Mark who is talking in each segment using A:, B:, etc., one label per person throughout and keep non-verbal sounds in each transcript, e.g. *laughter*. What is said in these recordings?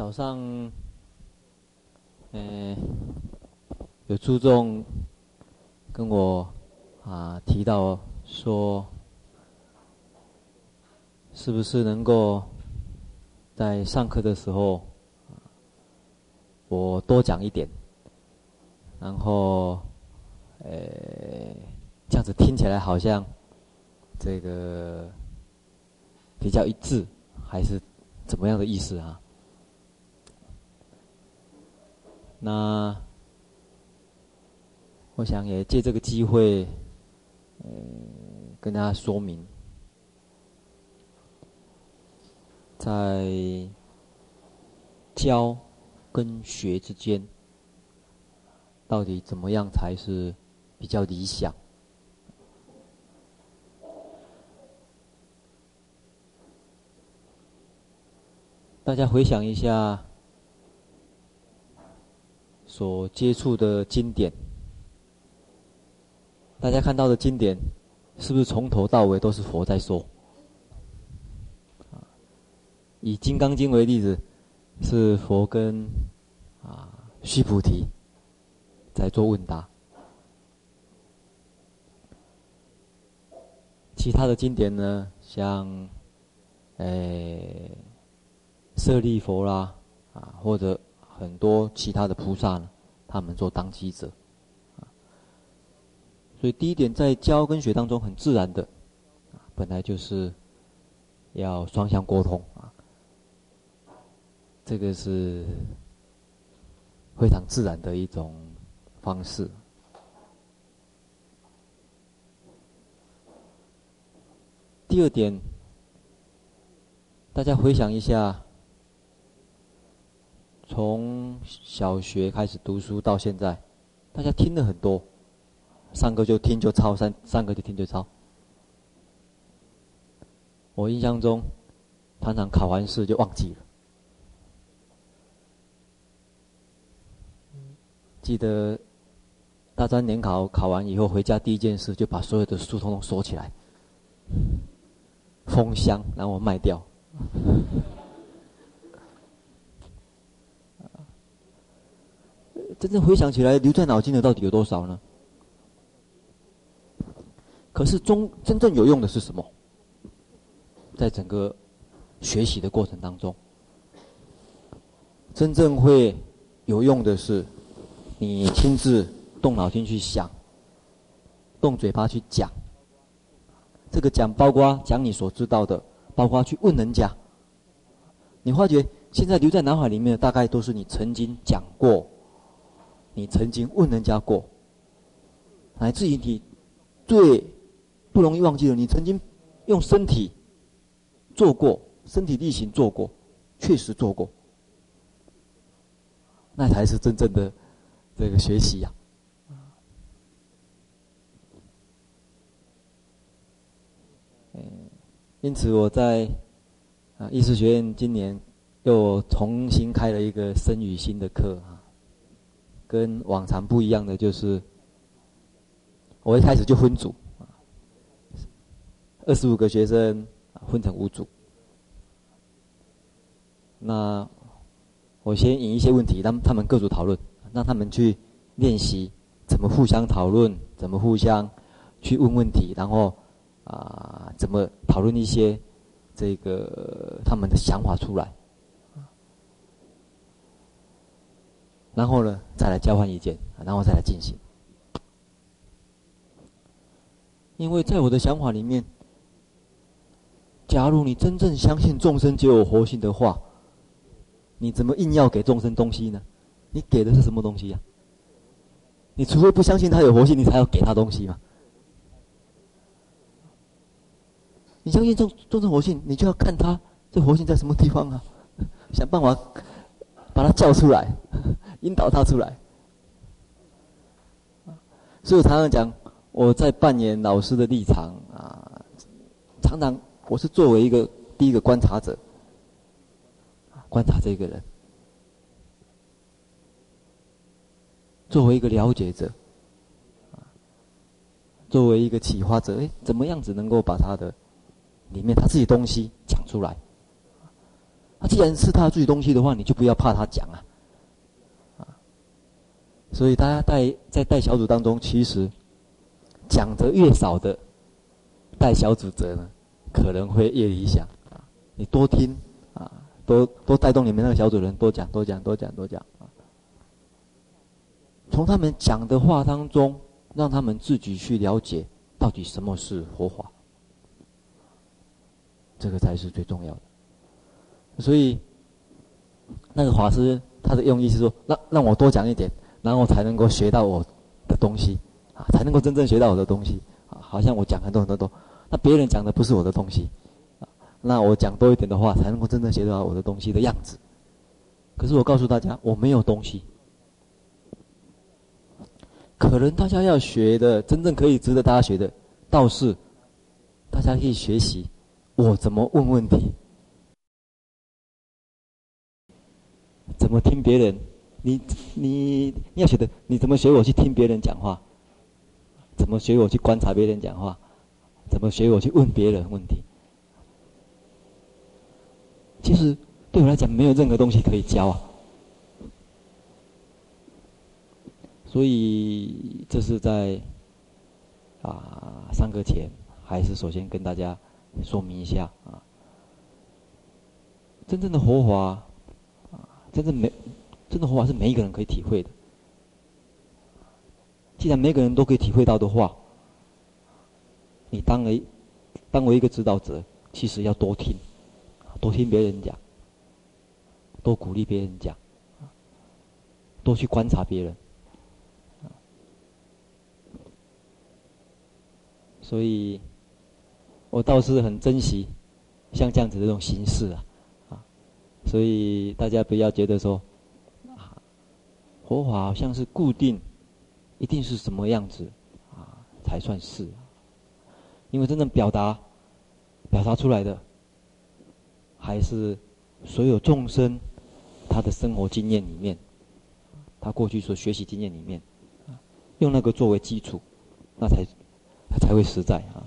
A: 早上，呃，有注重跟我啊提到说，是不是能够在上课的时候，我多讲一点，然后，呃，这样子听起来好像这个比较一致，还是怎么样的意思啊？那我想也借这个机会，呃，跟大家说明。在教跟学之间，到底怎么样才是比较理想？大家回想一下，所接触的经典，大家看到的经典，是不是从头到尾都是佛在说？以《金刚经》为例子，是佛跟啊须菩提在做问答。其他的经典呢，像诶舍利佛啦啊，或者很多其他的菩萨呢，他们做当机者。所以第一点，在教跟学当中，很自然的，本来就是要双向沟通啊。这个是非常自然的一种方式。第二点，大家回想一下，从小学开始读书到现在，大家听了很多，上课就听就抄，上上课就听就抄。我印象中，常常考完试就忘记了。记得大专联考考完以后，回家第一件事就把所有的书通通锁起来，封箱，然后卖掉。真正回想起来，留在脑筋的到底有多少呢？可是中真正有用的是什么？在整个学习的过程当中，真正会有用的是。你亲自动脑筋去想，动嘴巴去讲。这个讲包括讲你所知道的，包括去问人家。你发觉现在留在脑海里面的，大概都是你曾经讲过，你曾经问人家过，乃至于你最不容易忘记的，你曾经用身体做过，身体力行做过，确实做过，那才是真正的。这个学习呀，嗯，因此我在啊艺术学院今年又重新开了一个身与心的课，跟往常不一样的就是，我一开始就分组，二十五个学生分成五组，那我先引一些问题，让他们各组讨论。让他们去练习怎么互相讨论，怎么互相去问问题，然后啊、怎么讨论一些这个他们的想法出来，然后呢，再来交换意见，然后再来进行。因为在我的想法里面，假如你真正相信众生皆有活性的话，你怎么硬要给众生东西呢？你给的是什么东西呀、你除非不相信他有活性，你才要给他东西嘛。你相信众众生活性，你就要看他这活性在什么地方啊，想办法把他叫出来，*laughs* 引导他出来。所以我常常讲，我在扮演老师的立场啊，常常我是作为一个第一个观察者，观察这个人。作为一个了解者，作为一个启发者，哎，怎么样子能够把他的里面他自己东西讲出来？啊，既然是他自己东西的话，你就不要怕他讲啊。啊，所以大家带在带小组当中，其实讲得越少的带小组者呢，可能会越理想啊。你多听啊，多多带动你们那个小组人多讲多讲多讲多讲啊。从他们讲的话当中，让他们自己去了解到底什么是佛法，这个才是最重要的。所以，那个法师他的用意是说，让让我多讲一点，然后才能够学到我的东西，啊，才能够真正学到我的东西，啊，好像我讲很多很多多，那别人讲的不是我的东西，啊，那我讲多一点的话，才能够真正学到我的东西的样子。可是我告诉大家，我没有东西，可能大家要学的，真正可以值得大家学的，倒是大家可以学习我怎么问问题。怎么听别人？你你你要学的，你怎么学我去听别人讲话？怎么学我去观察别人讲话？怎么学我去问别人问题？其实对我来讲，没有任何东西可以教啊。所以这是在啊上课前，还是首先跟大家说明一下啊，真正的佛法。真正没，真的佛法是每一个人可以体会的。既然每个人都可以体会到的话，你当为，当为一个指导者，其实要多听，多听别人讲，多鼓励别人讲，多去观察别人。所以，我倒是很珍惜像这样子的这种形式啊。所以大家不要觉得说，啊，佛法好像是固定，一定是什么样子啊才算是，因为真正表达，表达出来的，还是所有众生他的生活经验里面，他过去所学习经验里面，用那个作为基础，那才，才会实在啊。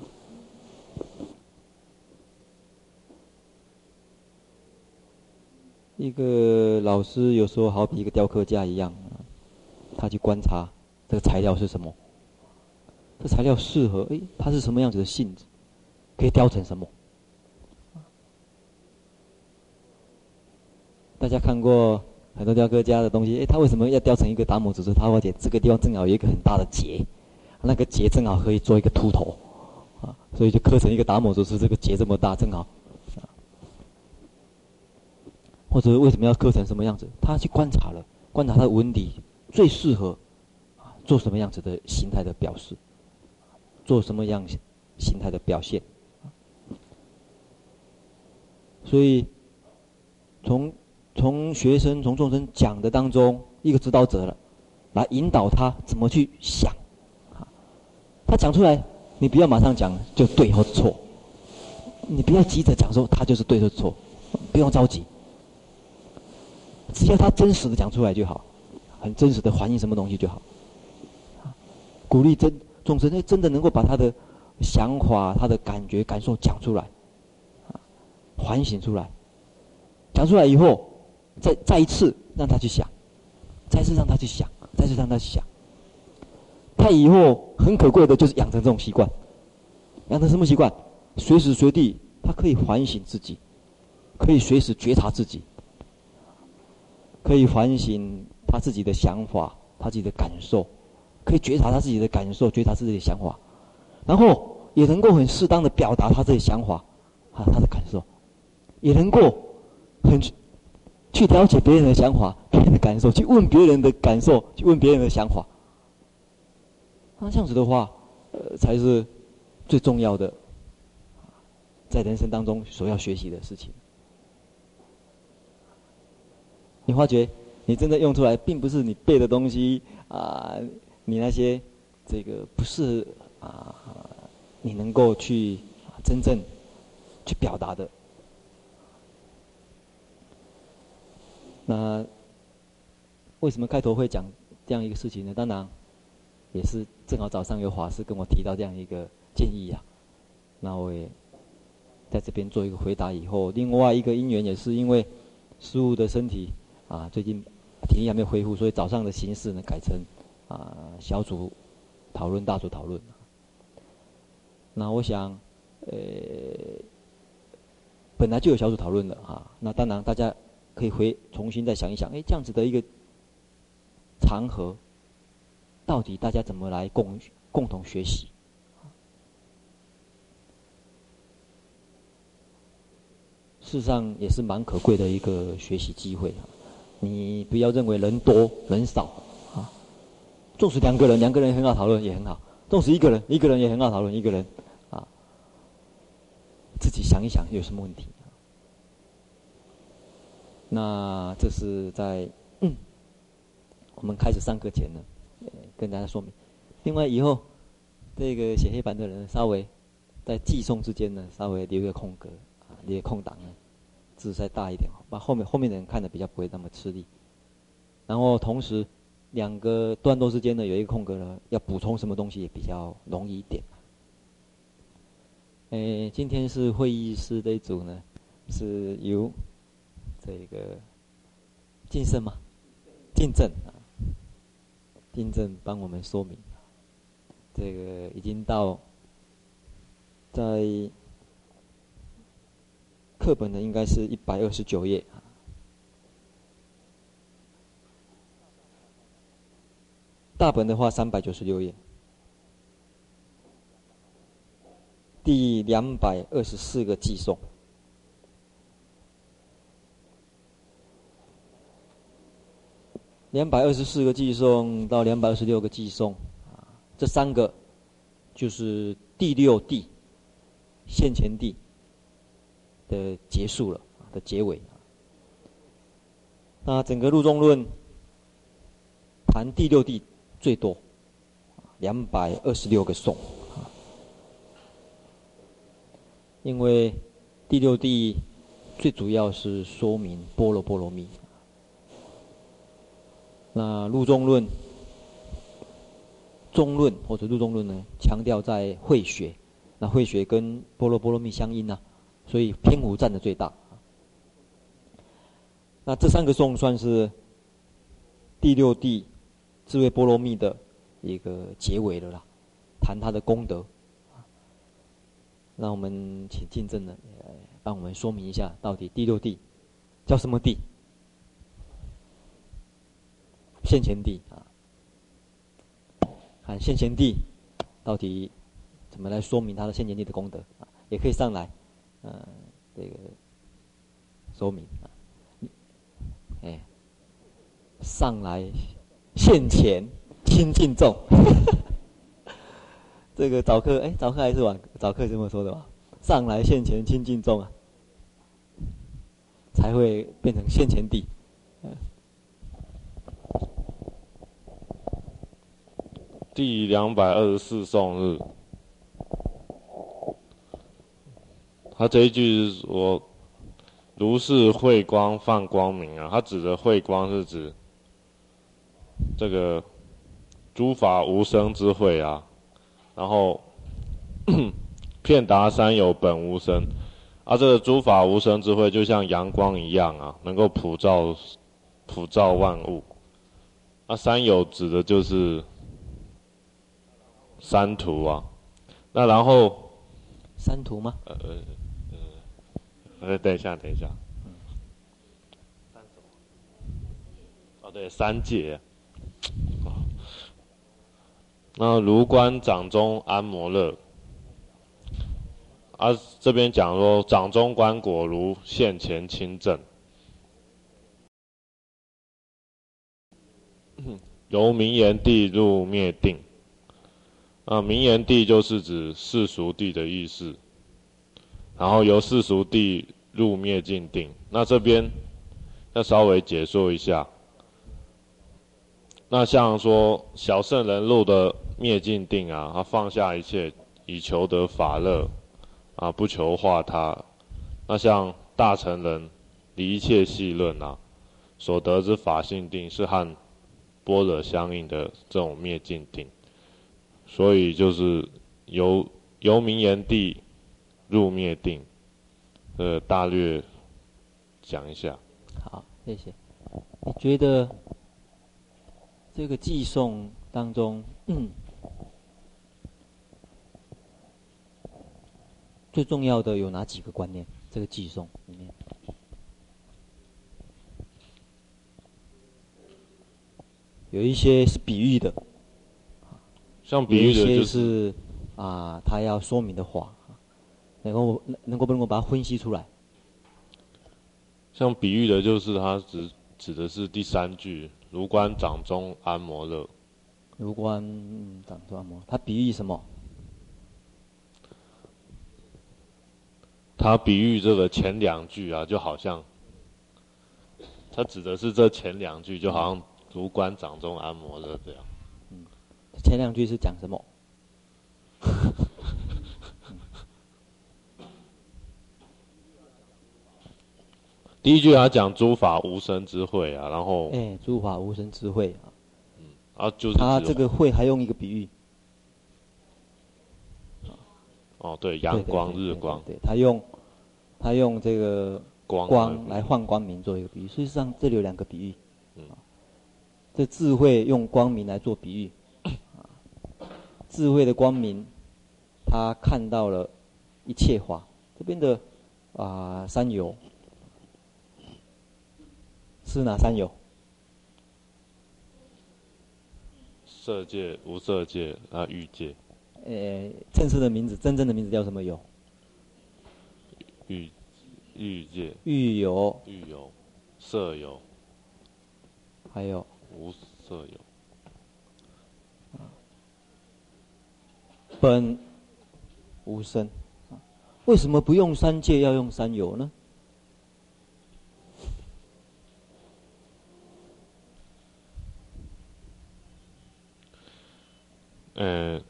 A: 一个老师有时候好比一个雕刻家一样，他去观察这个材料是什么，这材料适合，诶，它是什么样子的性质，可以雕成什么？大家看过很多雕刻家的东西，诶，他为什么要雕成一个达摩祖师？他发现这个地方正好有一个很大的结，那个结正好可以做一个秃头，啊，所以就刻成一个达摩祖师，这个结这么大，正好。或者为什么要刻成什么样子？他去观察了，观察他的纹理最适合啊，做什么样子的形态的表示，做什么样形态的表现。所以，从从学生从众生讲的当中，一个指导者了，来引导他怎么去想。他讲出来，你不要马上讲就对或错，你不要急着讲说他就是对或错，不用着急。只要他真实的讲出来就好，很真实的反映什么东西就好。鼓励真众生，他真的能够把他的想法、他的感觉、感受讲出来，反省出来。讲出来以后，再再一次让他去想，再次让他去想，再次让他去想。他以后很可贵的就是养成这种习惯，养成什么习惯？随时随地他可以反省自己，可以随时觉察自己。可以反省他自己的想法，他自己的感受，可以觉察他自己的感受，觉察自己的想法，然后也能够很适当的表达他自己想法，啊，他的感受，也能够很去了解别人的想法、别人的感受，去问别人的感受，去问别人的想法。那这样子的话，呃，才是最重要的，在人生当中所要学习的事情。你发觉，你真的用出来，并不是你背的东西啊，你那些这个不是啊，你能够去真正去表达的。那为什么开头会讲这样一个事情呢？当然，也是正好早上有法师跟我提到这样一个建议呀、啊。那我也在这边做一个回答。以后另外一个因缘也是因为。师父的身体啊，最近体力还没有恢复，所以早上的形式呢改成啊小组讨论、大组讨论。那我想，呃，本来就有小组讨论的啊，那当然大家可以回重新再想一想，哎，这样子的一个场合，到底大家怎么来共共同学习？事实上也是蛮可贵的一个学习机会啊！你不要认为人多人少啊，纵使两个人，两个人很好讨论也很好；纵使一个人，一个人也很好讨论，一个人啊，自己想一想有什么问题？那这是在我们开始上课前呢，跟大家说明。另外，以后这个写黑板的人，稍微在寄送之间呢，稍微留一个空格啊，留个空档呢。字再大一点，把后面后面的人看的比较不会那么吃力。然后同时，两个段落之间呢有一个空格呢，要补充什么东西也比较容易一点。诶，今天是会议室这一组呢，是由这个晋胜吗？晋正啊，晋正帮我们说明。这个已经到在。课本呢，应该是一百二十九页。大本的话，三百九十六页，第两百二十四个寄送，两百二十四个寄送到两百二十六个寄送啊，这三个就是第六地，现前地。的结束了的结尾。那整个入中论谈第六地最多，两百二十六个颂。因为第六地最主要是说明波若波罗蜜。那入中论、中论或者入中论呢，强调在慧学，那慧学跟波罗波罗蜜相应呢、所以篇幅占的最大。那这三个颂算是第六地智慧波罗蜜的一个结尾了啦，谈它的功德。那我们请晋正呢，帮我们说明一下，到底第六地叫什么地？现前地啊，看现前地到底怎么来说明它的现前地的功德啊？也可以上来。嗯，这个说明啊，哎，上来现前亲近众，*laughs* 这个早课哎，早课还是晚早课这么说的吧？上来现前亲近众啊，才会变成现前地。
B: 第两百二十四颂日。他这一句是说，如是慧光放光明啊，他指的慧光是指这个诸法无生之慧啊，然后 *coughs* 遍达三有本无生，啊，这个诸法无生之慧就像阳光一样啊，能够普照普照万物，啊，三有指的就是三途啊，那然后
A: 三途吗？呃。
B: 呃，等一下，等一下。嗯。哦，对，三界。那如观掌中安摩乐。啊，这边讲说掌中观果如现前清正。由名言地入灭定。啊，名言地就是指世俗地的意思。然后由世俗地入灭尽定，那这边要稍微解说一下。那像说小圣人入的灭尽定啊，他放下一切以求得法乐啊，不求化他。那像大乘人离一切戏论啊，所得之法性定是和般若相应的这种灭尽定。所以就是由由名言地。入灭定，呃，大略讲一下。
A: 好，谢谢。你觉得这个寄送当中，嗯，最重要的有哪几个观念？这个寄送里面，有一些是比喻的，
B: 像比喻的、就是，
A: 有一些是啊，他要说明的话，能够能够不能够把它分析出来？
B: 像比喻的，就是它指指的是第三句“如观掌中安摩乐”。
A: 如观掌中安摩，它比喻什么？
B: 它比喻这个前两句啊，就好像，它指的是这前两句，就好像“如观掌中安摩乐”这样。
A: 嗯，前两句是讲什么？*laughs*
B: 第一句他讲诸法无生之慧啊，然后
A: 哎，诸法无生之慧啊，
B: 嗯，啊就是
A: 他这个慧还用一个比喻，
B: 哦，对，阳光、日光，
A: 对，他用他用这个
B: 光
A: 光来换光明做一个比喻，事实上这里有两个比喻，嗯，这智慧用光明来做比喻，啊，智慧的光明，他看到了一切法，这边的啊山有。是哪三有？
B: 色界、无色界啊，欲界。
A: 呃，正式的名字，真正的名字叫什么有？
B: 欲欲界。
A: 欲有。
B: 欲有，色有。
A: 还有。
B: 无色有。
A: 本无生。为什么不用三界，要用三有呢？
B: 嗯，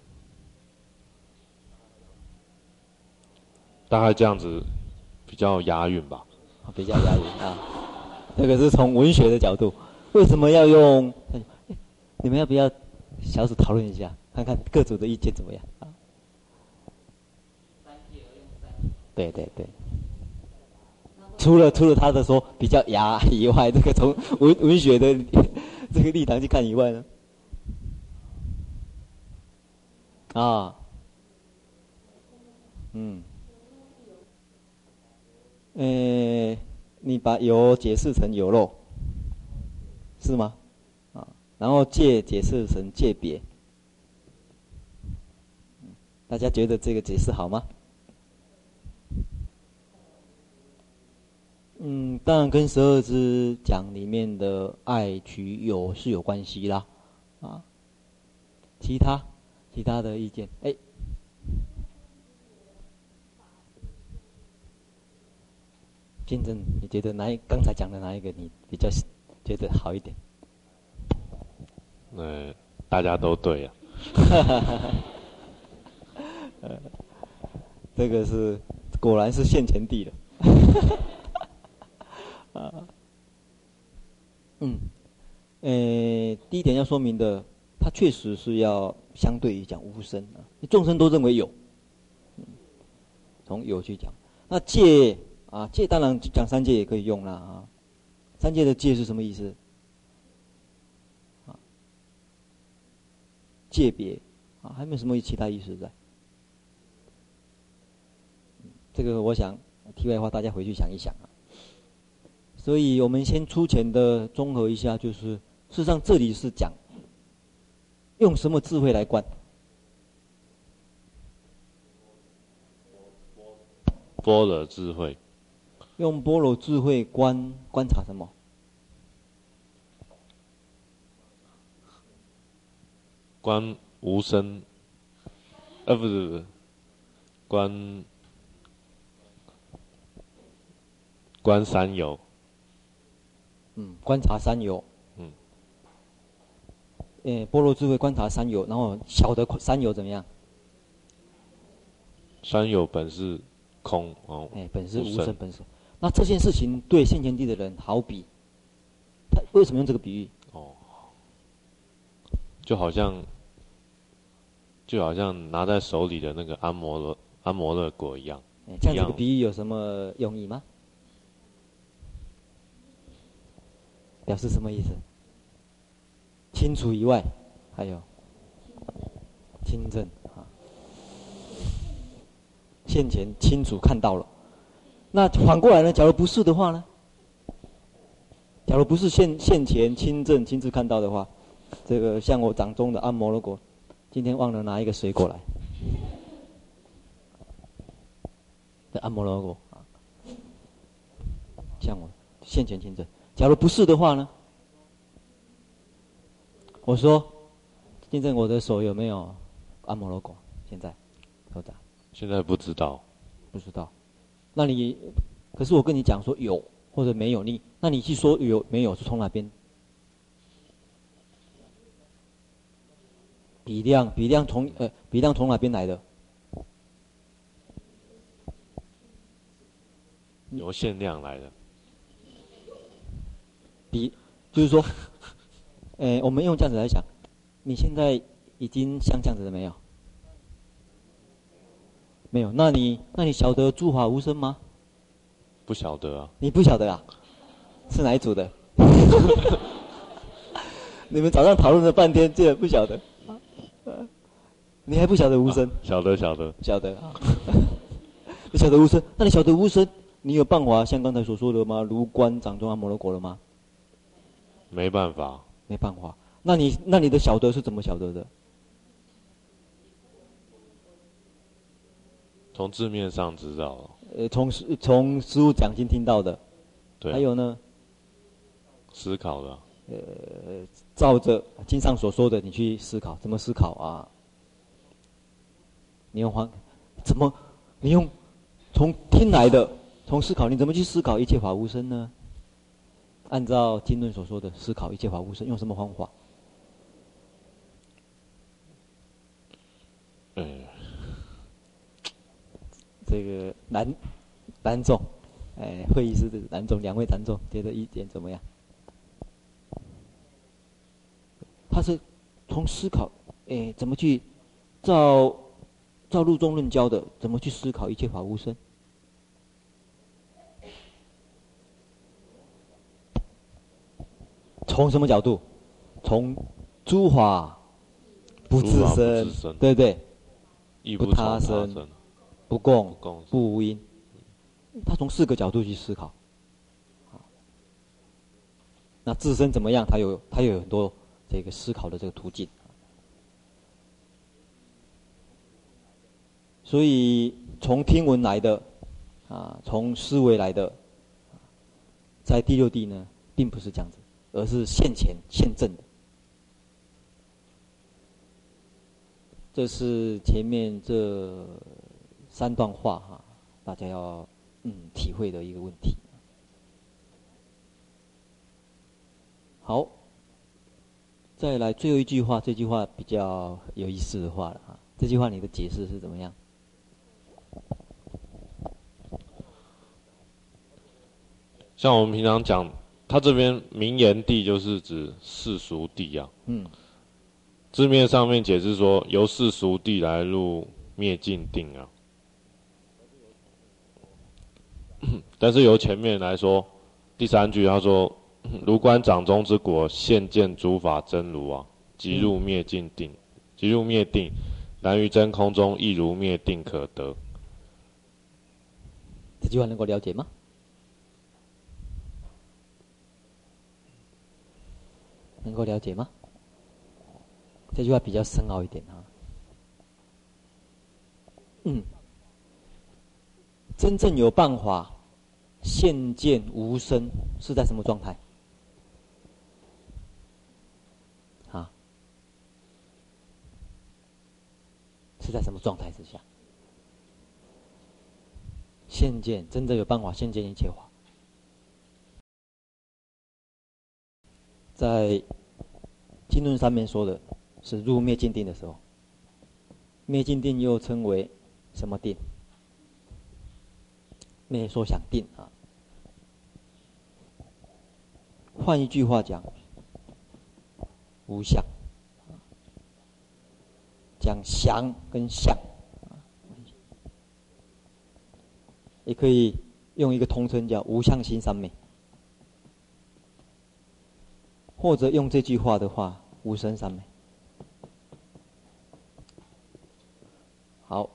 B: 大概这样子比较押韵吧。
A: 比较押韵啊，这个是从文学的角度，为什么要用？你们要不要小组讨论一下，看看各组的意见怎么样啊？对对对，除了除了他的说比较押以外，这个从文文学的这个立场去看以外呢？啊，嗯，呃，你把有解释成有漏，是吗？啊，然后界解释成界别，大家觉得这个解释好吗？嗯，当然跟十二支讲里面的爱取有是有关系啦，啊，其他。其他的意见，哎，金正，你觉得哪一刚才讲的哪一个你比较觉得好一点？
B: 呃，大家都对呀。*laughs*
A: 呃，这个是果然是现前地了。*laughs* 啊，嗯，呃，第一点要说明的，它确实是要。相对于讲无生啊，众生都认为有，从有去讲。那界啊，界当然讲三界也可以用了啊。三界的界是什么意思？啊，界别啊，还没有什么其他意思在？这个我想题外话，大家回去想一想啊。所以我们先粗浅的综合一下，就是事实上这里是讲。用什么智慧来观？
B: 般若智慧。
A: 用般若智慧观观察什么？
B: 观无生。呃，不是不是，观观三有。
A: 嗯，观察三有。诶，般若智慧观察三有，然后晓得三有怎么样？
B: 三有本是空哦。
A: 哎，本是无生，本是。那这件事情对现前地的人好比，他为什么用这个比喻？哦，
B: 就好像，就好像拿在手里的那个安摩罗安摩乐果一样。
A: 这样子的比喻有什么用意吗？表示什么意思？清楚以外，还有清正啊。现前清楚看到了，那反过来呢？假如不是的话呢？假如不是现现前亲证亲自看到的话，这个像我掌中的按摩罗果，今天忘了拿一个水果来。这按摩罗果啊，像我现前亲证，假如不是的话呢？我说，现在我的手有没有按摩罗果？现在，有的。
B: 现在不知道，
A: 不知道。那你，可是我跟你讲说有或者没有，你那你去说有没有是从哪边？比量比量从呃比量从哪边来的？
B: 由限量来的。
A: 比就是说，呃，我们用这样子来讲，你现在已经像这样子了没有？没有，那你那你晓得诸法无生吗？
B: 不晓得啊。
A: 你不晓得啊？是哪一组的？*laughs* 你们早上讨论了半天，竟然不晓得。你还不晓得无生？
B: 晓得晓得
A: 晓得啊。*laughs* 你晓得无生？那你晓得无生？你有办法像刚才所说的吗？如观掌中阿摩罗果了吗？
B: 没办法。
A: 没办法。那你那你的晓得是怎么晓得的？
B: 从字面上知道，
A: 呃，从从师父讲经听到的，
B: 对，
A: 还有呢，
B: 思考的，
A: 呃，照着经上所说的，你去思考，怎么思考啊？你用方，怎么？你用从听来的，从思考，你怎么去思考一切法无生呢？按照经论所说的，思考一切法无生，用什么方法？
B: 嗯。
A: 这个南南总，哎，会议室的南总，两位南总，觉得意见怎么样？他是从思考，哎，怎么去照照入中论教的，怎么去思考一切法无生？从什么角度？从诸法不自生，对不对？不他生。不共，不无因。他从四个角度去思考。那自身怎么样？他有他有很多这个思考的这个途径。所以从听闻来的，啊，从思维来的，在第六地呢，并不是这样子，而是现前现挣的。这是前面这。三段话哈，大家要嗯体会的一个问题。好，再来最后一句话，这句话比较有意思的话了哈。这句话你的解释是怎么样？
B: 像我们平常讲，他这边名言地就是指世俗地啊。嗯。字面上面解释说，由世俗地来入灭尽定啊。*coughs* 但是由前面来说，第三句他说：*coughs* “如观掌中之果，现见诸法真如啊，即入灭尽定，即入灭定，难于真空中亦如灭定可得。”
A: 这句话能够了解吗？能够了解吗？这句话比较深奥一点啊。嗯。真正有办法现见无生，是在什么状态？啊？是在什么状态之下？现见真正有办法现见一切法，在经论上面说的是入灭尽定的时候。灭尽定又称为什么定？灭说想定啊，换一句话讲，无相，讲想跟相，也可以用一个通称叫无相心三昧。或者用这句话的话，无生三昧。好，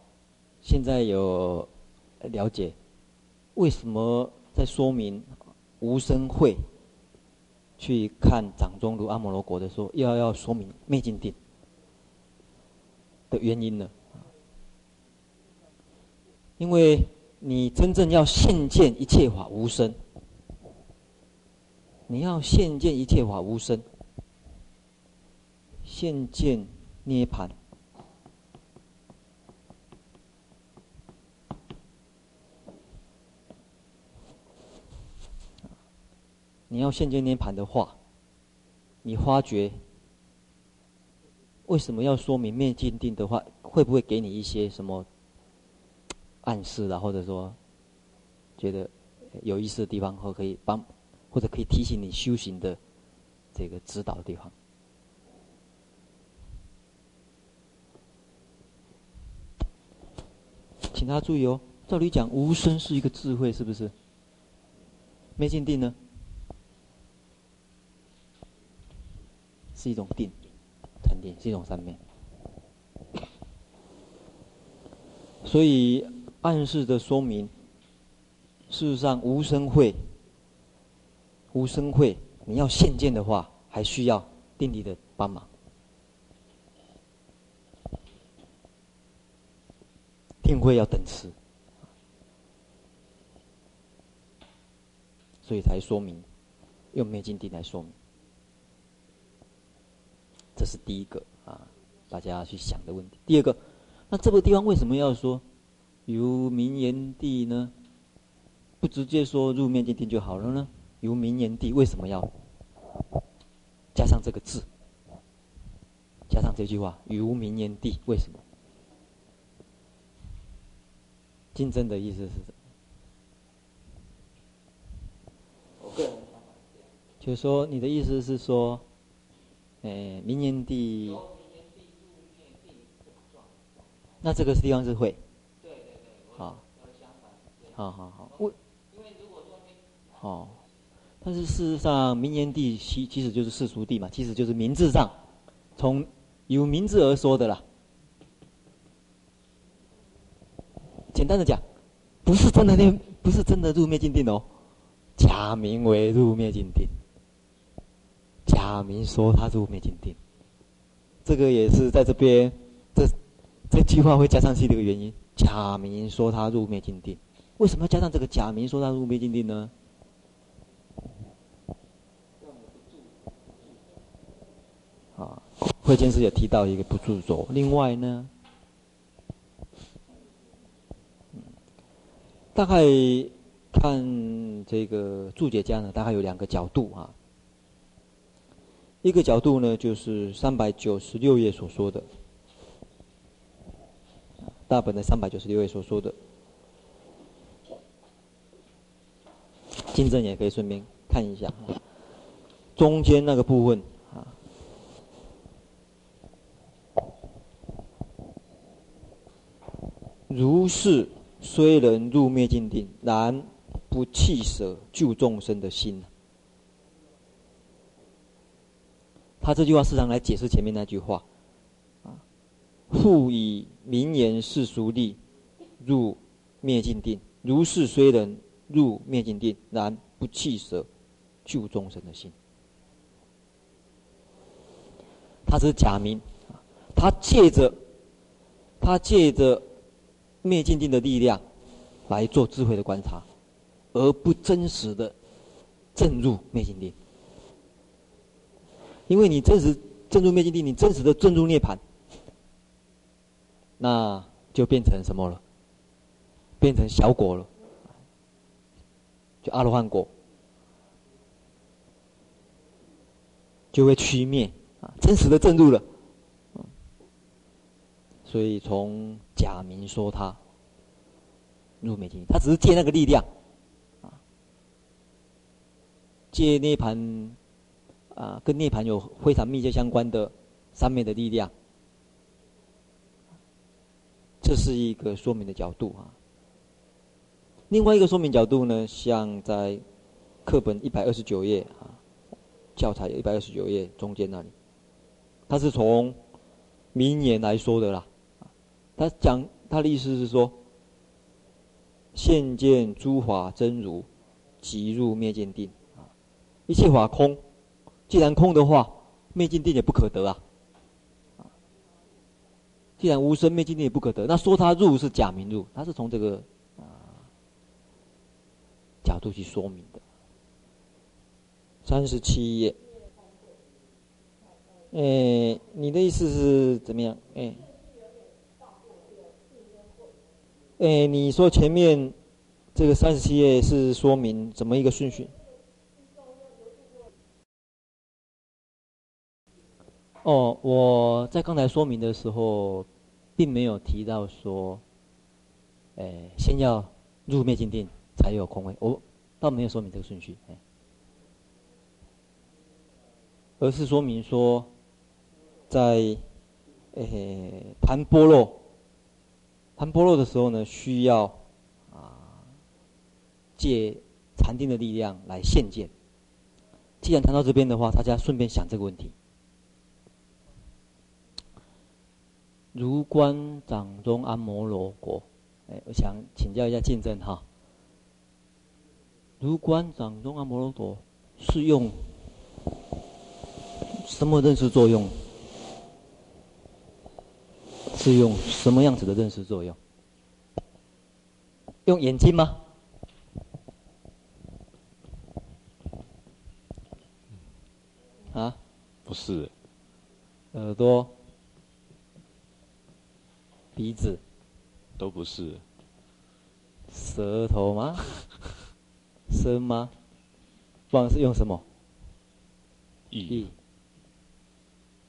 A: 现在有了解为什么在说明无生慧去看掌中如阿摩罗国的时候，又要要说明灭尽定的原因呢？因为你真正要现见一切法无生，你要现见一切法无生，现见涅槃，你要现见涅槃的话，你发觉为什么要说明灭尽定的话，会不会给你一些什么？暗示了，或者说觉得有意思的地方，或可以帮，或者可以提醒你修行的这个指导的地方，请大家注意哦。照理讲，无声是一个智慧，是不是？灭尽定呢，是一种定，禅定是一种三昧，所以。暗示的说明，事实上无声会，无生慧，你要现见的话，还需要定力的帮忙。定慧要等持，所以才说明用灭尽定来说明，这是第一个啊，大家要去想的问题。第二个，那这个地方为什么要说？由名言地呢，不直接说入灭尽定就好了呢？由明年地为什么要加上这个字？加上这句话，由明年地为什么？竞争的意思是什么？就是说，你的意思是说，哎，明年地，那这个地方是会。好好好，为因为如果说哦，但是事实上，名言地其其实就是世俗地嘛，其实就是名字上，从有名字而说的啦。简单的讲，不是真的念，不是真的入灭尽定哦，假名为入灭尽定，假名说他入灭尽定，这个也是在这边，这这句话会加上去的一个原因，假名说他入灭尽定。为什么要加上这个假名说他入灭尽定呢？啊，慧见师也提到一个不住着。另外呢，大概看这个注解家呢，大概有两个角度啊。一个角度呢，就是三百九十六页所说的，大本的三百九十六页所说的。经证也可以顺便看一下，中间那个部分啊，如是虽能入灭尽定，然不弃舍救众生的心。他这句话是常来解释前面那句话啊，复以名言世俗力入灭尽定，如是虽能。入灭尽定，然不弃舍救众生的心。他是假名，他借着他借着灭尽定的力量来做智慧的观察，而不真实的证入灭尽定。因为你真实证入灭尽定，你真实的证入涅槃，那就变成什么了？变成小果了。就阿罗汉果就会趋灭啊，真实的证入了，所以从假名说他入灭尽定，他只是借那个力量啊，借涅槃啊，跟涅槃有非常密切相关的三昧的力量，这是一个说明的角度啊。另外一个说明角度呢，像在课本一百二十九页啊，教材有一百二十九页中间那里，他是从名言来说的啦。他讲他的意思是说，现见诸法真如，即入灭尽定啊，一切法空，既然空的话，灭尽定也不可得啊。既然无生灭尽定也不可得，那说他入是假名入，他是从这个啊角度去说明的。三十七页，哎，你的意思是怎么样？哎诶，你说前面这个三十七页是说明怎么一个顺序？哦，我在刚才说明的时候，并没有提到说，诶，先要入灭尽定才有空位，我倒没有说明这个顺序，而是说明说，在诶谈般若，谈波罗的时候呢，需要啊借禅定的力量来现见。既然谈到这边的话，大家顺便想这个问题。如观掌中阿摩罗果，哎，我想请教一下见证哈。如观掌中阿摩罗果是用什么认识作用？是用什么样子的认识作用？用眼睛吗？啊？
B: 不是。
A: 耳朵。鼻子，
B: 都不是。
A: 舌头吗？*laughs* 身吗？不然是用什么？
B: 意。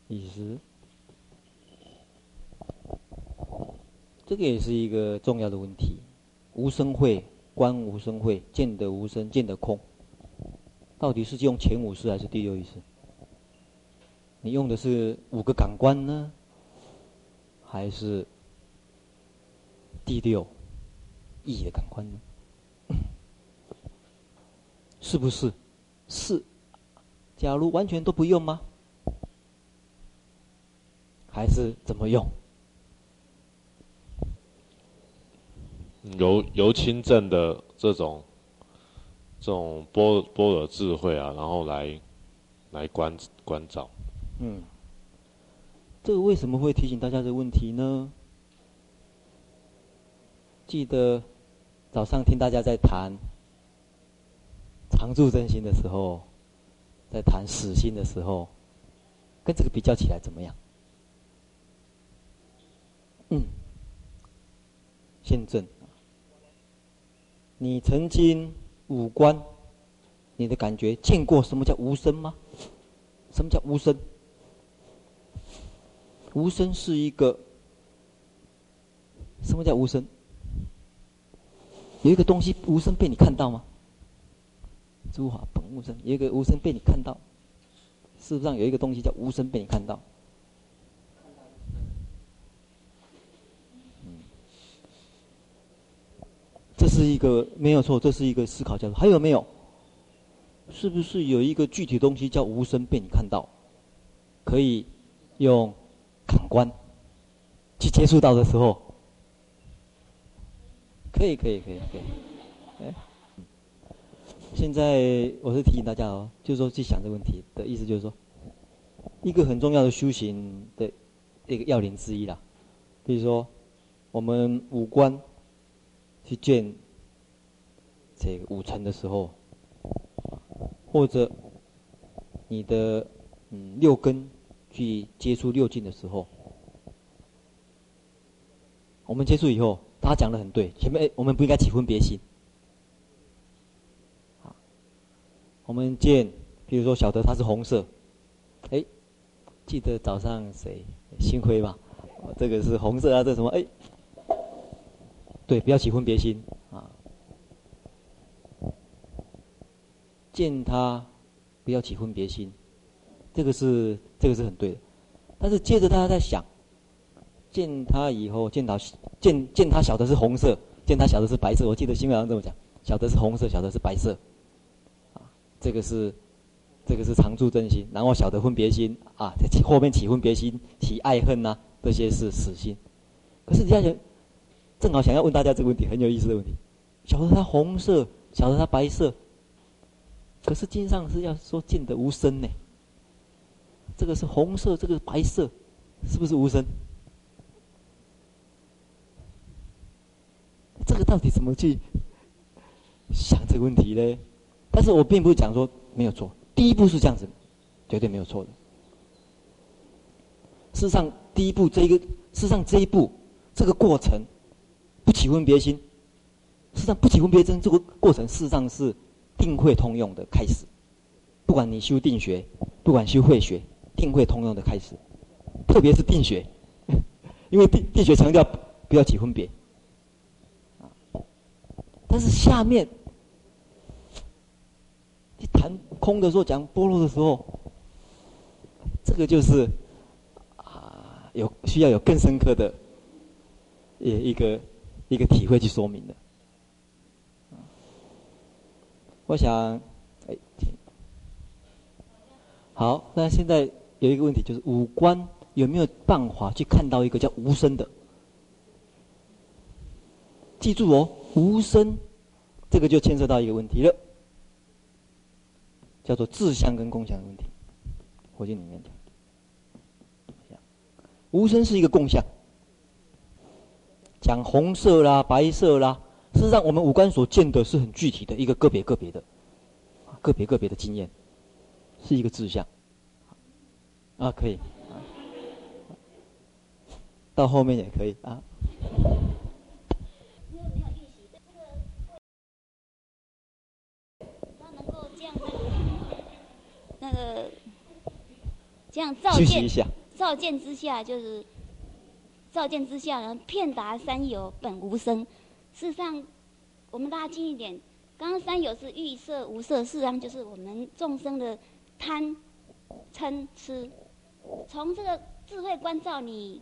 A: 意识。这个也是一个重要的问题。无生慧，观无生慧，见得无生，见得空。到底是用前五识还是第六意识？你用的是五个感官呢，还是？第六意的感官呢？*coughs* 是不是？是。假如完全都不用吗？还是怎么用？
B: 由由亲证的这种这种波波尔智慧啊，然后来来关关照。
A: 嗯。这个为什么会提醒大家这个问题呢？记得早上听大家在谈常住真心的时候，在谈死心的时候，跟这个比较起来怎么样？嗯，现证，你曾经五官，你的感觉见过什么叫无声吗？什么叫无声？无声是一个，什么叫无声？有一个东西无声被你看到吗？诸法本无声，有一个无声被你看到，事实上有一个东西叫无声被你看到。这是一个没有错，这是一个思考角度。还有没有？是不是有一个具体东西叫无声被你看到？可以用感官去接触到的时候。可以可以可以可以，哎，现在我是提醒大家哦，就是说去想这个问题的意思，就是说，一个很重要的修行的一个要领之一啦。比如说，我们五官去见这个五尘的时候，或者你的嗯六根去接触六境的时候，我们接触以后。他讲的很对，前面我们不应该起分别心。我们见，比如说晓得它是红色，哎，记得早上谁星辉吧？这个是红色啊，这什么？哎，对，不要起分别心啊。见他不要起分别心，这个是这个是很对的，但是接着大家在想。见他以后，见他见见他晓得是红色，见他晓得是白色。我记得新闻上这么讲，晓得是红色，晓得是白色，啊，这个是这个是常住真心，然后晓得分别心啊，在后面起分别心，起爱恨呐、这些是死心。可是底下正好想要问大家这个问题，很有意思的问题：晓得它红色，晓得它白色，可是经上是要说见得无声呢。这个是红色，这个是白色，是不是无声？这个到底怎么去想这个问题呢？但是我并不是讲说没有错，第一步是这样子，绝对没有错的。事实上，第一步这一个，事实上这一步这个过程不起分别心，事实上不起分别心这个过程，事实上是定慧通用的开始。不管你修定学，不管修慧学，定慧通用的开始，特别是定学，*laughs* 因为定定学强调不要起分别。但是下面，你谈空的时候，讲波罗的时候，这个就是啊，有需要有更深刻的，也一个一个体会去说明的。我想，哎，好，那现在有一个问题，就是五官有没有办法去看到一个叫无声的？记住哦。无声，这个就牵涉到一个问题了，叫做自相跟共相的问题。佛经里面讲，无声是一个共相，讲红色啦、白色啦，事实上我们五官所见的是很具体的一个个别个别的，个别个别的经验，是一个志向。啊，可以，到后面也可以啊。
C: 那个这样照见，照见之下就是照见之下呢，遍达三有本无生。事实上，我们拉近一点，刚刚三有是欲色无色，事实上就是我们众生的贪、嗔、痴。从这个智慧关照你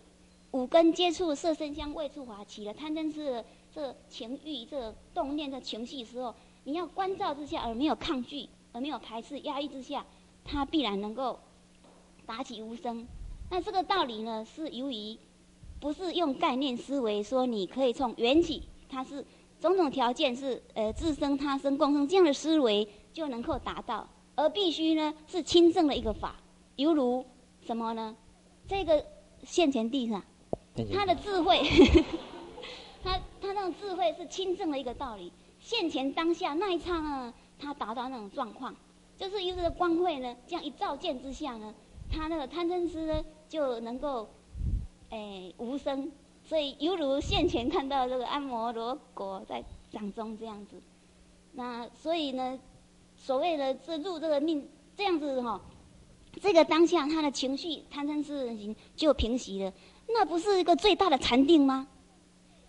C: 五根接触色声香味触法起了贪嗔痴的这情欲、这动念的情绪时候，你要关照之下而没有抗拒，而没有排斥、压抑之下。它必然能够达起无声，那这个道理呢，是由于不是用概念思维说你可以从缘起，它是种种条件是呃自生他生共生这样的思维就能够达到，而必须呢是亲证的一个法，犹如什么呢？这个现前地上，他的智慧，*laughs* 他他那种智慧是亲证的一个道理，现前当下那一刹那，他达到那种状况。就是因为这个光慧呢，这样一照见之下呢，他那个贪嗔痴呢就能够，诶、欸、无声，所以犹如现前看到这个阿摩罗果在掌中这样子。那所以呢，所谓的这入这个命这样子哈、哦，这个当下他的情绪贪嗔痴就平息了，那不是一个最大的禅定吗？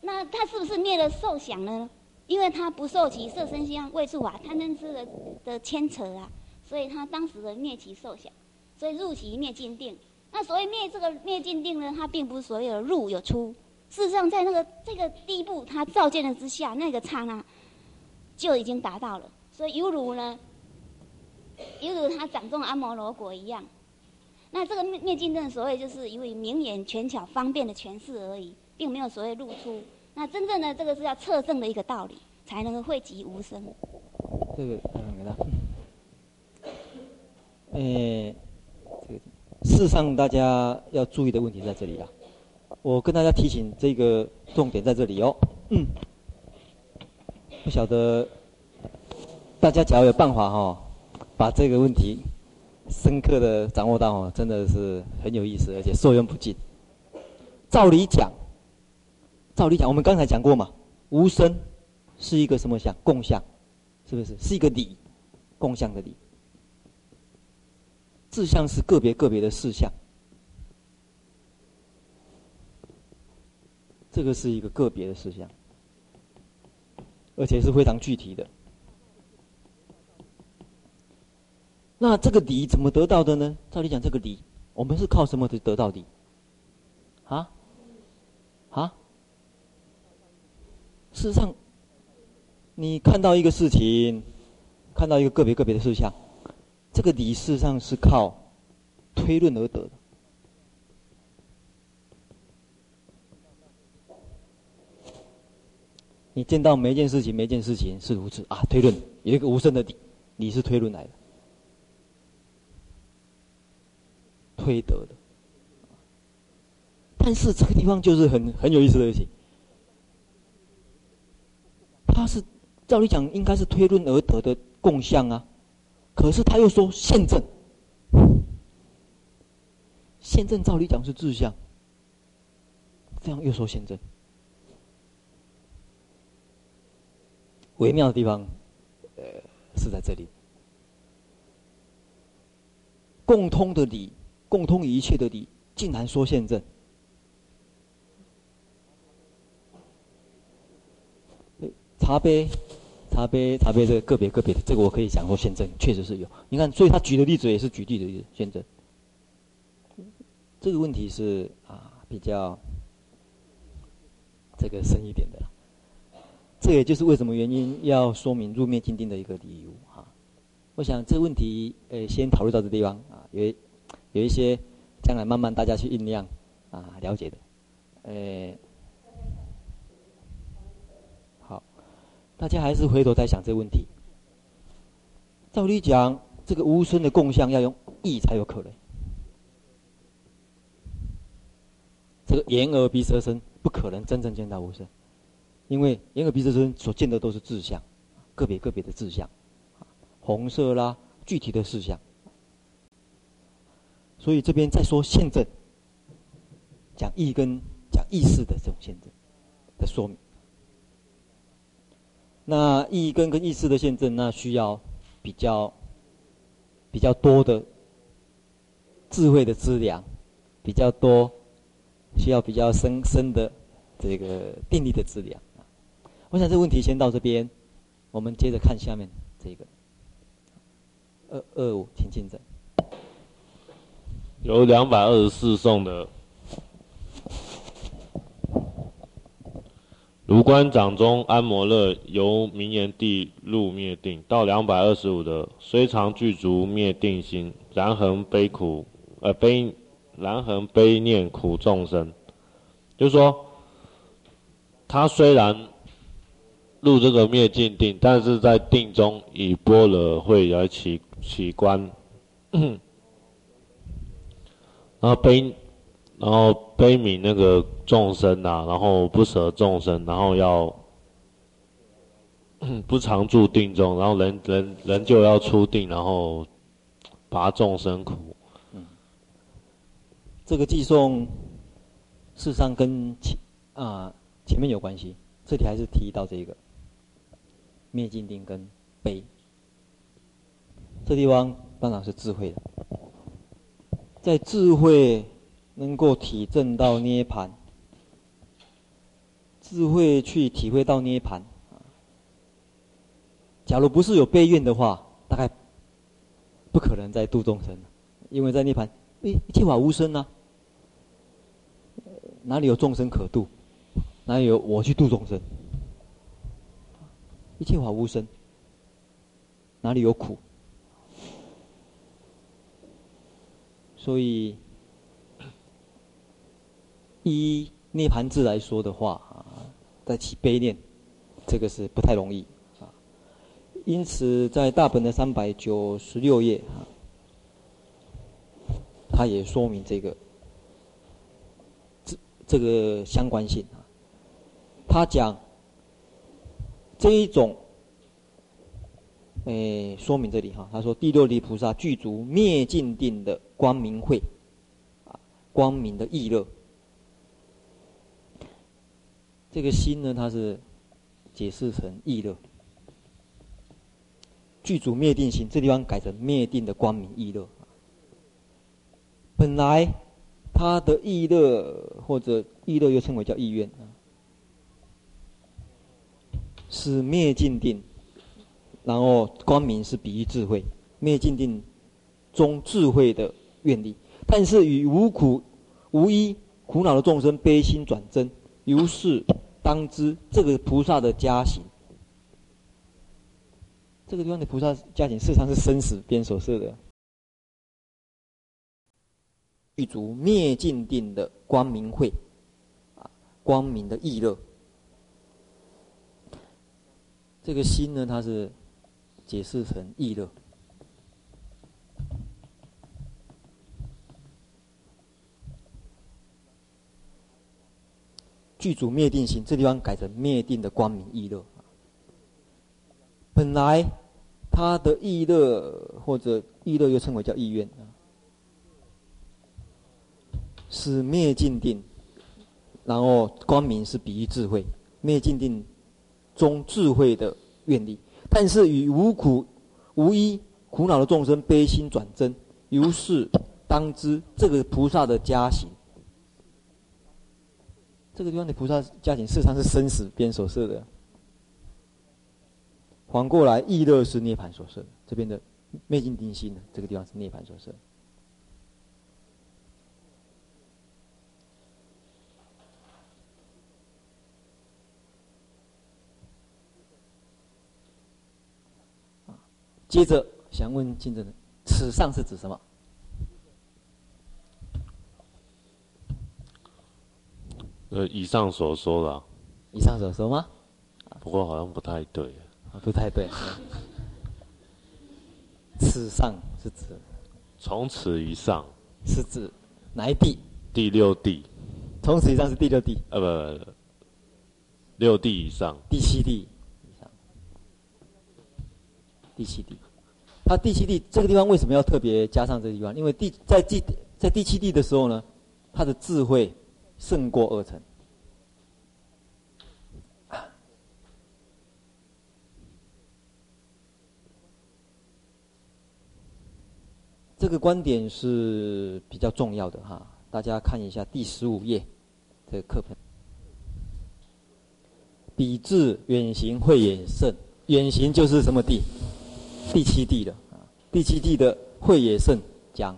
C: 那他是不是灭了受想呢？因为他不受其色声香味触法贪嗔痴的的牵扯啊。所以他当时的灭其受想，所以入其灭尽定。那所谓灭这个灭尽定呢，它并不是所谓的入有出。事实上，在那个这个第一步，它照见了之下，那个刹那就已经达到了。所以犹如呢，犹如他掌中阿摩罗果一样。那这个灭灭尽定，所谓就是一位明眼权巧方便的诠释而已，并没有所谓入出。那真正的这个是要测证的一个道理，才能够惠及无生。
A: 这个嗯，给他。事实上大家要注意的问题在这里啊。我跟大家提醒，这个重点在这里哦。嗯，不晓得大家假如有办法哈、哦，把这个问题深刻的掌握到哦，真的是很有意思，而且受用不尽。照理讲，照理讲，我们刚才讲过嘛，无声是一个什么相？共相，是不是？是一个理，共相的理。志向是个别个别的事项，这个是一个个别的事项，而且是非常具体的。那这个理怎么得到的呢？照理讲，这个理我们是靠什么得到的？啊？啊？事实上，你看到一个事情，看到一个个别个别的事项。这个理事实上是靠推论而得的。你见到每一件事情，每件事情是如此啊，推论有一个无声的理，理是推论来的，推得的。但是这个地方就是很很有意思的事情，他是照理讲应该是推论而得的共相啊，可是他又说现证，现证照理讲是自相，这样又说现证。微妙的地方，呃，是在这里。共通的理，共通一切的理，竟然说现证。茶杯，茶杯，茶杯，这个个别个别的，这个我可以讲说现证，确实是有。你看，所以他举的例子也是举例的例子，现证。这个问题是啊，比较这个深一点的。这也就是为什么原因要说明入灭静定的一个理由哈。我想这个问题呃先讨论到这地方啊，有有一些将来慢慢大家去酝酿啊了解的，呃，大家还是回头再想这个问题。照理讲，这个无声的共相要用意才有可能，这个眼耳鼻舌身不可能真正见到无声。因为眼耳鼻舌身所见的都是自相，个别个别的自相，红色啦，具体的事项。所以这边再说现证，讲意跟讲意识的这种现证的说明。那意根跟跟意识的现证，那需要比较比较多的智慧的资粮，比较多需要比较深深的这个定力的资粮。我想这个问题先到这边，我们接着看下面这个二二五，请进展。
B: 有两百二十四送的如观掌中安摩乐，由名言地入灭定，到两百二十五的虽常具足灭定心，然恒悲苦，呃悲，然恒悲念苦众生。就是说，他虽然。入这个灭尽定，但是在定中以波罗慧来起起观，*coughs* 然后悲，然后悲悯那个众生啊，然后不舍众生，然后要 *coughs* 不常住定中，然后人人人就要出定，然后拔众生苦。
A: 这个偈颂事实上跟前啊前面有关系，这里还是提到这个。灭尽定跟悲，这地方当然是智慧的，在智慧能够体证到涅槃，智慧去体会到涅槃。假如不是有悲愿的话，大概不可能再度众生，因为在涅槃，一一切法无生啊，哪里有众生可度？哪里有我去度众生？一切法无生，哪里有苦？所以，依涅槃智来说的话啊，在起悲念，这个是不太容易啊。因此，在大本的三百九十六页啊，他也说明这个这这个相关性啊。他讲。这一种，诶，说明这里哈，他说第六地菩萨具足灭尽定的光明慧，啊，光明的意乐。这个心呢，它是解释成意乐，具足灭定心，这地方改成灭定的光明意乐。本来他的意乐或者意乐又称为叫意愿。是灭尽定，然后光明是比喻智慧，灭尽定中智慧的愿力，但是与无苦、无依、苦恼的众生悲心转真，如是当知这个菩萨的家行。这个地方的菩萨家行，事实上是生死边所设的。具足灭尽定的光明会，啊，光明的意乐。这个心呢，它是解释成意乐。具足灭定心，这地方改成灭定的光明意乐。本来他的意乐或者意乐又称为叫意愿，是灭尽定，然后光明是比喻智慧，灭尽定中智慧的愿力，但是与无苦无依苦恼的众生悲心转真，如是当知这个菩萨的加行。这个地方的菩萨加行，事实上是生死边所设的。反过来，意乐是涅槃所设的。这边的灭尽定心的，这个地方是涅槃所设。接着想问金正的，此上是指什么？
B: 呃，以上所说的，
A: 以上所说吗？
B: 不过好像不太对，
A: 不太对。此上是指
B: 从此以上，
A: 是指哪一地？
B: 第六地。
A: 从此以上是第六地？
B: 呃，不，不，不，六地以上。
A: 第七地以上。第七地，它第七地这个地方为什么要特别加上这个地方？因为第在第在第七地的时候呢，它的智慧。胜过二乘，这个观点是比较重要的哈。大家看一下第十五页这个课本，彼智远行慧也胜，远行就是什么地？第七地的啊，第七地的慧也胜讲。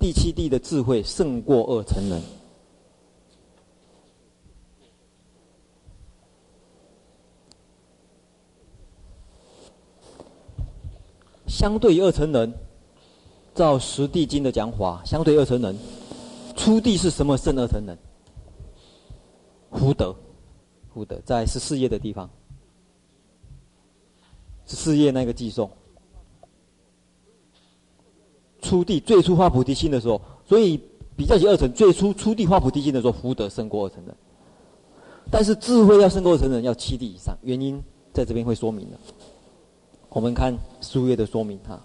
A: 第七地的智慧胜过二乘人，相对于二乘人，照《十地经》的讲法，相对二乘人，初地是什么胜二乘人？福德，福德在十四页的地方，十四页那个寄送。初地最初发菩提心的时候，所以比较起二乘，最初初地发菩提心的时候，福德胜过二乘人。但是智慧要胜过二乘人，要七地以上。原因在这边会说明了。我们看书页的说明哈。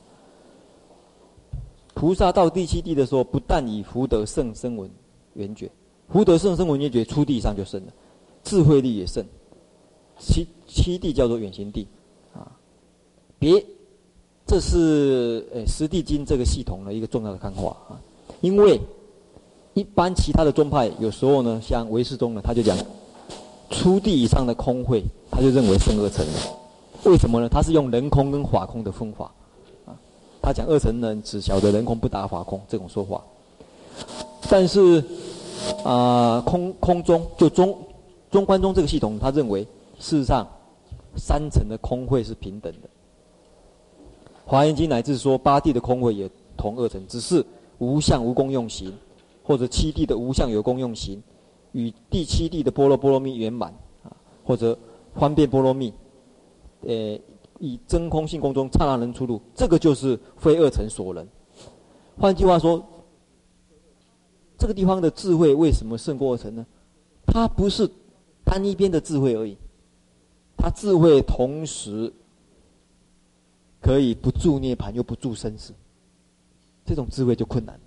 A: 菩萨到第七地的时候，不但以福德胜生闻缘觉，福德胜生闻缘觉，初地以上就胜了，智慧力也胜。七七地叫做远行地，啊，别。这是呃《十地经》这个系统的一个重要的看法啊，因为一般其他的宗派有时候呢，像唯识宗呢，他就讲初地以上的空慧，他就认为胜二乘人。为什么呢？他是用人空跟法空的分法啊，他讲二乘人只晓得人空不达法空这种说法。但是啊、空空中就中中观宗这个系统，他认为事实上三乘的空会是平等的。华严经乃至说八地的空会也同二乘，只是无相无功用行，或者七地的无相有功用行，与第七地的波罗波罗蜜圆满啊，或者方便波罗蜜，呃，以真空性空中刹那能出入，这个就是非二乘所能。换句话说，这个地方的智慧为什么胜过二乘呢？它不是单一边的智慧而已，它智慧同时。可以不住涅槃又不住生死，这种智慧就困难。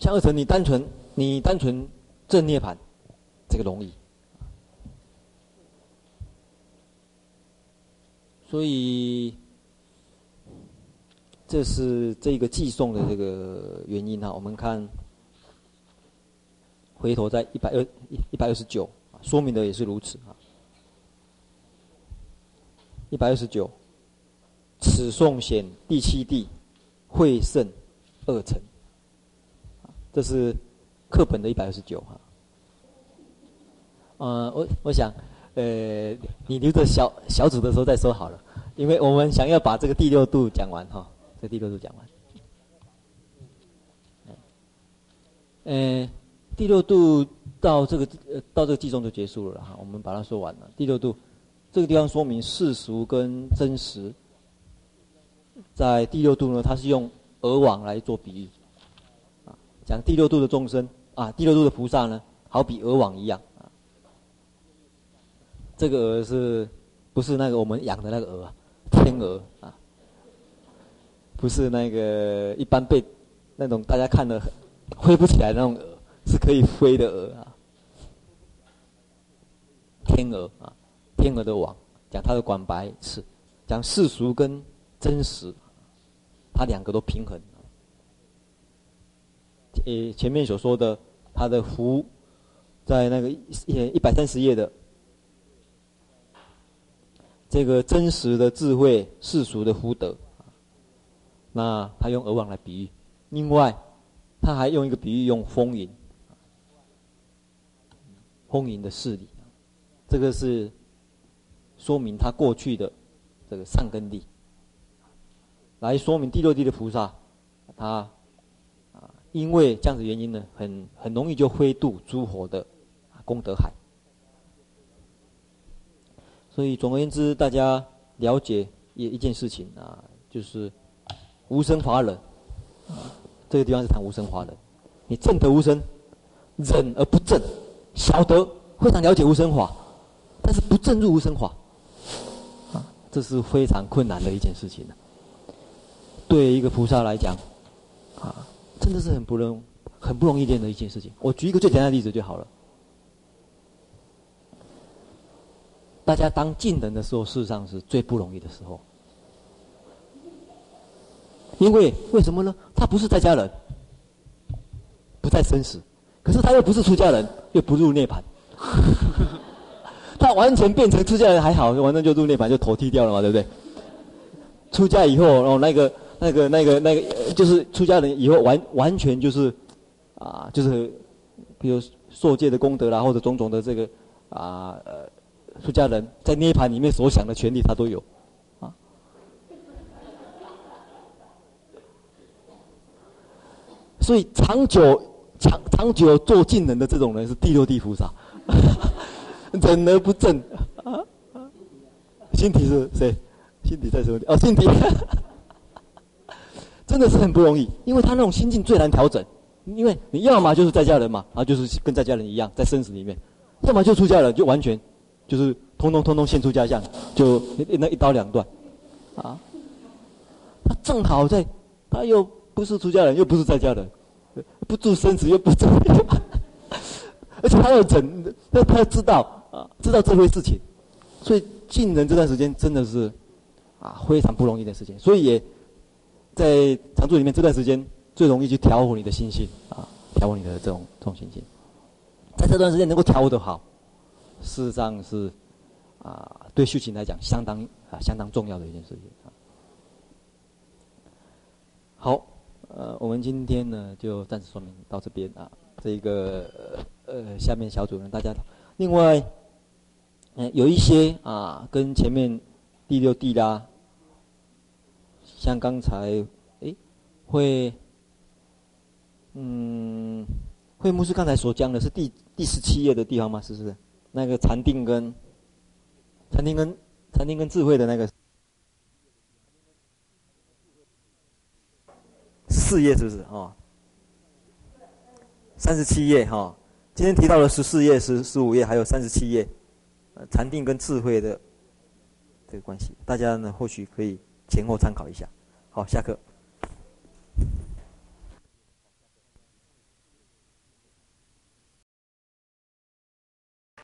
A: 像二乘，你单纯你单纯证涅槃，这个容易。所以，这是这个寄送的这个原因哈。我们看，回头在一百二一百二十九，说明的也是如此啊。一百二十九，此送显第七地会胜二乘，这是课本的一百二十九哈。嗯，我我想，呃，你留着小小组的时候再说好了。因为我们想要把这个第六度讲完哈，这第六度讲完。嗯，第六度到这个呃到这个季中就结束了哈，我们把它说完了。第六度这个地方说明世俗跟真实，在第六度呢，它是用鹅网来做比喻，啊，讲第六度的众生啊，第六度的菩萨呢，好比鹅网一样，这个鹅是不是那个我们养的那个鹅？天鹅啊，不是那个一般被那种大家看的飞不起来的那种鹅，是可以飞的鹅啊。天鹅啊，天鹅的网，讲它的广白是讲世俗跟真实，它两个都平衡。呃，前面所说的它的福，在那个一一百三十页的。这个真实的智慧，世俗的福德，那他用鹅网来比喻。另外，他还用一个比喻，用风云，风云的势力，这个是说明他过去的这个善根力，来说明第六地的菩萨，他啊，因为这样子原因呢，很很容易就灰度诸佛的功德海。所以总而言之，大家了解一一件事情啊，就是无生法忍。这个地方是谈无生法忍。你正得无生，忍而不正，晓得非常了解无生法，但是不正入无生法，啊，这是非常困难的一件事情。对一个菩萨来讲，啊，真的是很不容很不容易练的一件事情。我举一个最简单的例子就好了。大家当近人的时候，事实上是最不容易的时候，因为为什么呢？他不是在家人，不在生死，可是他又不是出家人，又不入涅槃，*laughs* 他完全变成出家人还好，完全就入涅槃就头剃掉了嘛，对不对？出家以后，然后那个那个那个那个，就是出家人以后完完全就是啊，就是比如受戒的功德啦，或者种种的这个啊呃。出家人在涅槃里面所想的权利，他都有，啊，所以长久长长久做近人的这种人是第六地菩萨，*laughs* 忍而不正，心体是谁？心体在什么地？哦，心体，*laughs* 真的是很不容易，因为他那种心境最难调整，因为你要么就是在家人嘛，然后就是跟在家人一样在生死里面，要么就出家人就完全。就是通通通通现出家相，就那一刀两断，啊，他正好在，他又不是出家人，又不是在家人，不住生死又不住，*laughs* 而且他要整，他他要知道啊，知道这回事情，所以进人这段时间真的是啊非常不容易的事情，所以也在常住里面这段时间最容易去调和你的心性啊，调和你的这种这种心性，在这段时间能够调和的好。事实上是，啊，对修行来讲相当啊相当重要的一件事情啊。好，呃，我们今天呢就暂时说明到这边啊。这个呃下面小组呢大家，另外，嗯，有一些啊跟前面第六地啦，像刚才诶会，嗯，会牧师刚才所讲的是第第十七页的地方吗？是不是？那个禅定跟禅定跟禅定跟智慧的那个四页是不是哦？三十七页哈，今天提到了十四页、十十五页，还有三十七页，禅定跟智慧的这个关系，大家呢或许可以前后参考一下。好，下课。